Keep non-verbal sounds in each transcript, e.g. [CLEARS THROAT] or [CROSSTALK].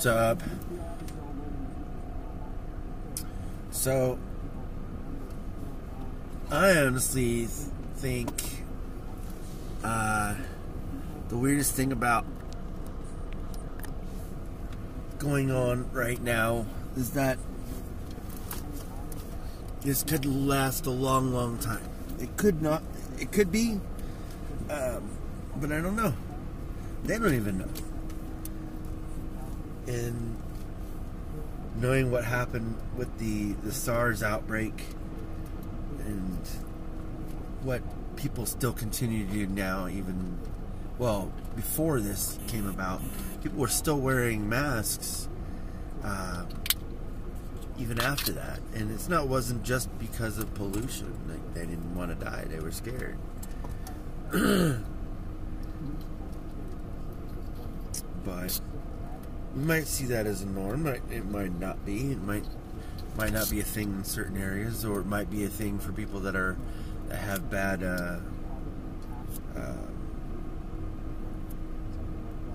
What's up? So, I honestly think uh, the weirdest thing about going on right now is that this could last a long, long time. It could not. It could be, um, but I don't know. They don't even know. And knowing what happened with the the SARS outbreak and what people still continue to do now, even well before this came about, people were still wearing masks. Uh, even after that, and it's not wasn't just because of pollution. Like they didn't want to die; they were scared. [CLEARS THROAT] but we might see that as a norm. It might not be. It might might not be a thing in certain areas, or it might be a thing for people that are that have bad uh, uh,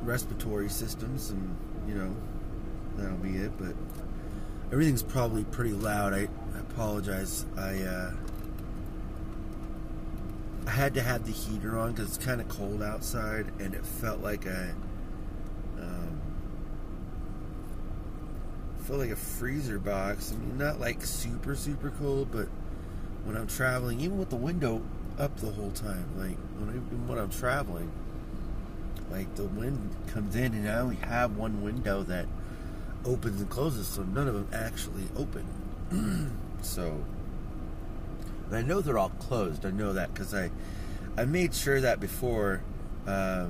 respiratory systems, and you know that'll be it. But everything's probably pretty loud. I, I apologize. I uh, I had to have the heater on because it's kind of cold outside, and it felt like a um, felt like a freezer box. I mean, not like super super cold, but when I'm traveling, even with the window up the whole time, like when, I, when I'm traveling, like the wind comes in, and I only have one window that opens and closes, so none of them actually open. [CLEARS THROAT] so, I know they're all closed. I know that because I, I made sure that before, uh,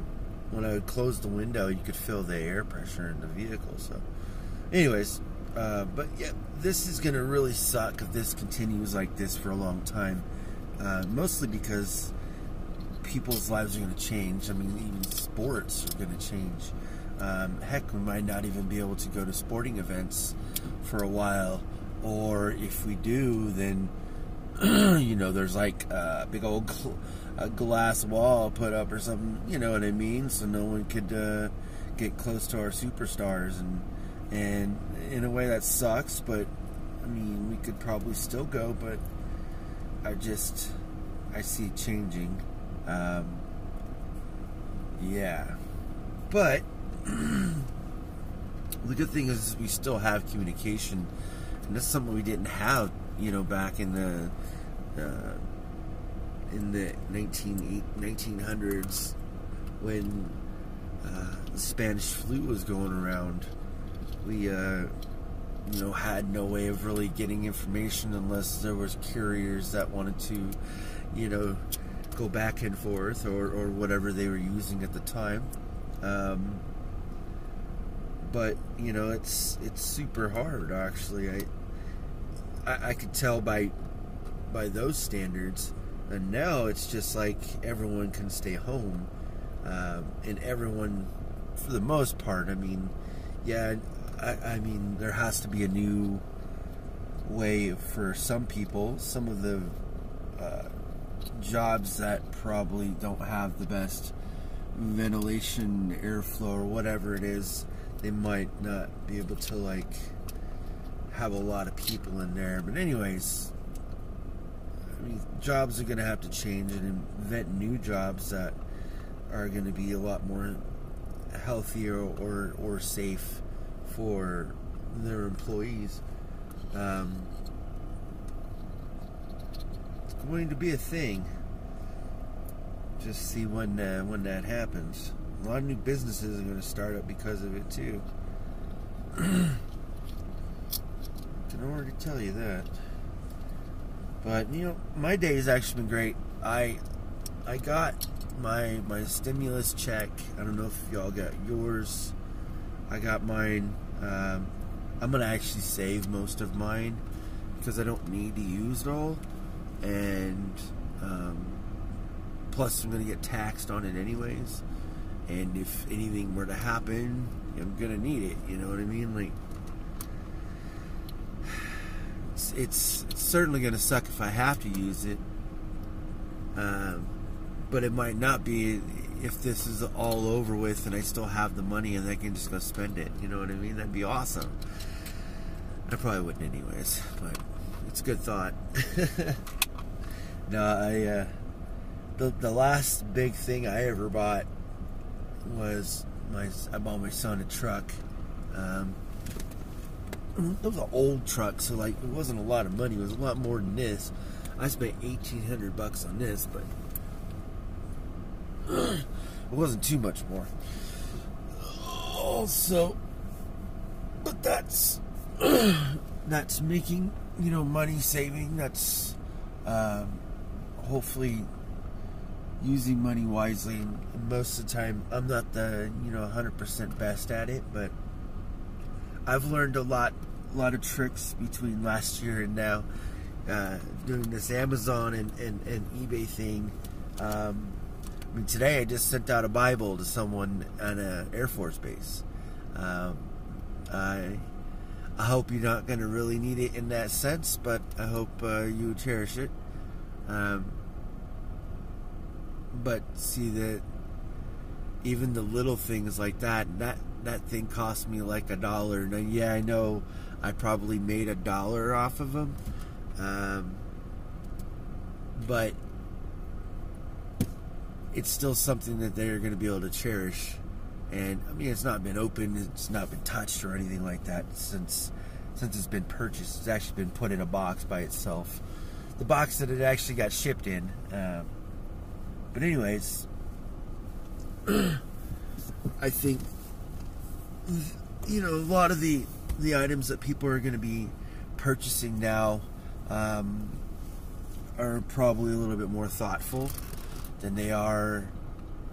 when I would close the window, you could feel the air pressure in the vehicle. So, anyways, uh, but yeah, this is gonna really suck if this continues like this for a long time. Uh, mostly because people's lives are going to change. I mean, even sports are going to change. Um, heck, we might not even be able to go to sporting events for a while, or if we do, then [CLEARS THROAT] you know, there's like a big old gl- a glass wall put up or something. You know what I mean? So no one could uh, get close to our superstars, and and in a way that sucks. But I mean, we could probably still go, but I just I see changing. Um, yeah, but [CLEARS THROAT] the good thing is we still have communication, and that's something we didn't have, you know, back in the uh, in the 19, 1900s when uh, the Spanish flu was going around. We, uh, you know, had no way of really getting information unless there was couriers that wanted to, you know, go back and forth or, or whatever they were using at the time. Um, but you know it's it's super hard actually I, I I could tell by by those standards and now it's just like everyone can stay home um, and everyone for the most part I mean yeah I, I mean there has to be a new way for some people some of the uh, jobs that probably don't have the best ventilation airflow or whatever it is they might not be able to like have a lot of people in there. But anyways, I mean, jobs are going to have to change and invent new jobs that are going to be a lot more healthier or or safe for their employees. Um, it's going to be a thing. Just see when uh, when that happens. A lot of new businesses are going to start up because of it too. [CLEARS THROAT] Can already tell you that. But you know, my day has actually been great. I I got my my stimulus check. I don't know if y'all got yours. I got mine. Um, I'm gonna actually save most of mine because I don't need to use it all, and um, plus I'm gonna get taxed on it anyways and if anything were to happen, I'm gonna need it. You know what I mean? Like, it's, it's, it's certainly gonna suck if I have to use it, um, but it might not be if this is all over with and I still have the money and I can just go spend it. You know what I mean? That'd be awesome. I probably wouldn't anyways, but it's a good thought. [LAUGHS] no, I uh, the the last big thing I ever bought was my I bought my son a truck. Um, it was an old truck, so like it wasn't a lot of money. It was a lot more than this. I spent eighteen hundred bucks on this, but [CLEARS THROAT] it wasn't too much more. Also, but that's [CLEARS THROAT] that's making you know money saving. That's um, hopefully using money wisely. And most of the time, I'm not the you know 100% best at it, but I've learned a lot, a lot of tricks between last year and now. Uh, doing this Amazon and, and, and eBay thing. Um, mean, today I just sent out a Bible to someone on an Air Force base. Um, I I hope you're not going to really need it in that sense, but I hope uh, you cherish it. Um, but see that even the little things like that, that that thing cost me like a dollar. Now, yeah, I know I probably made a dollar off of them, um, but it's still something that they're going to be able to cherish. And I mean, it's not been opened, it's not been touched or anything like that since since it's been purchased. It's actually been put in a box by itself. The box that it actually got shipped in. Um, but anyways, [CLEARS THROAT] I think you know a lot of the the items that people are going to be purchasing now um, are probably a little bit more thoughtful than they are.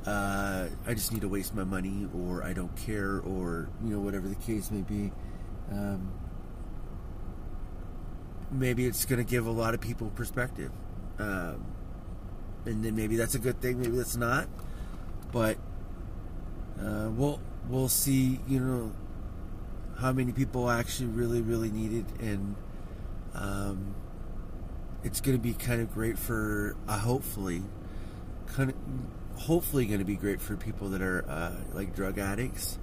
Uh, I just need to waste my money, or I don't care, or you know whatever the case may be. Um, maybe it's going to give a lot of people perspective, um, and then maybe that's a good thing. Maybe that's not, but uh, we'll we'll see. You know how many people actually really really need it, and um, it's going to be kind of great for uh, hopefully kind of hopefully going to be great for people that are uh, like drug addicts.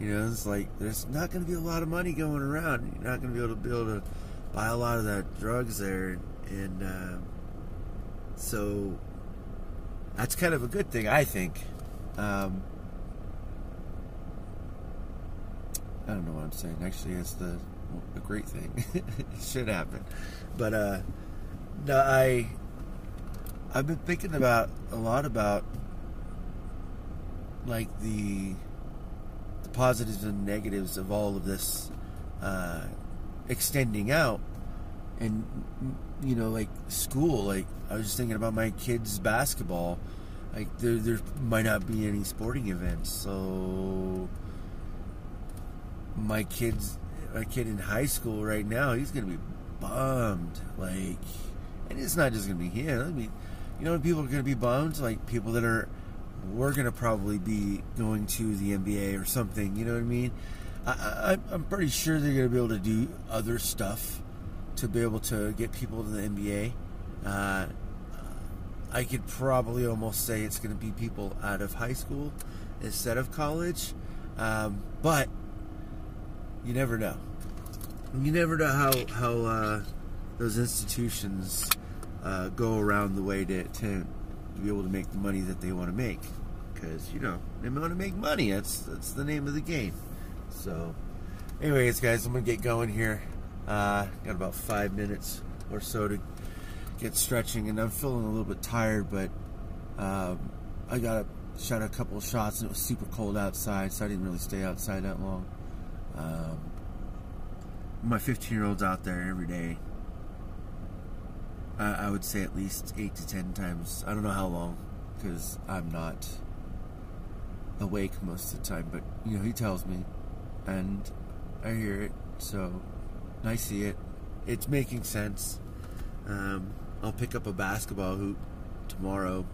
You know, it's like there's not going to be a lot of money going around. You're not going to be able to be able to buy a lot of that drugs there, and uh, so that's kind of a good thing, I think. Um, I don't know what I'm saying. Actually, it's the a great thing. [LAUGHS] it should happen, but uh, no, I I've been thinking about a lot about like the the positives and negatives of all of this uh, extending out, and you know, like school. Like I was just thinking about my kids' basketball. Like there, there might not be any sporting events, so my kids, my kid in high school right now, he's gonna be bummed. Like, and it's not just gonna be him. I mean you know, people are going to be bummed, like people that are, we're going to probably be going to the NBA or something. You know what I mean? I, am pretty sure they're going to be able to do other stuff to be able to get people to the NBA. Uh, I could probably almost say it's going to be people out of high school instead of college, um, but you never know. You never know how how uh, those institutions uh, go around the way to, to be able to make the money that they want to make. Because, you know, they want to make money. That's, that's the name of the game. So, anyways, guys, I'm going to get going here. Uh, got about five minutes or so to get stretching, and I'm feeling a little bit tired, but um, I got a, shot a couple shots, and it was super cold outside, so I didn't really stay outside that long. Um, my 15 year old's out there every day I would say at least eight to ten times. I don't know how long, because I'm not awake most of the time. But you know, he tells me, and I hear it. So I see it. It's making sense. Um, I'll pick up a basketball hoop tomorrow.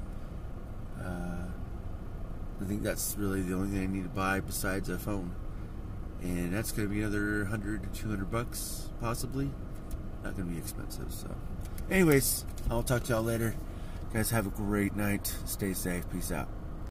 Uh, I think that's really the only thing I need to buy besides a phone, and that's going to be another hundred to two hundred bucks, possibly. Not going to be expensive, so. Anyways, I'll talk to y'all later. guys, have a great night. Stay safe. Peace out.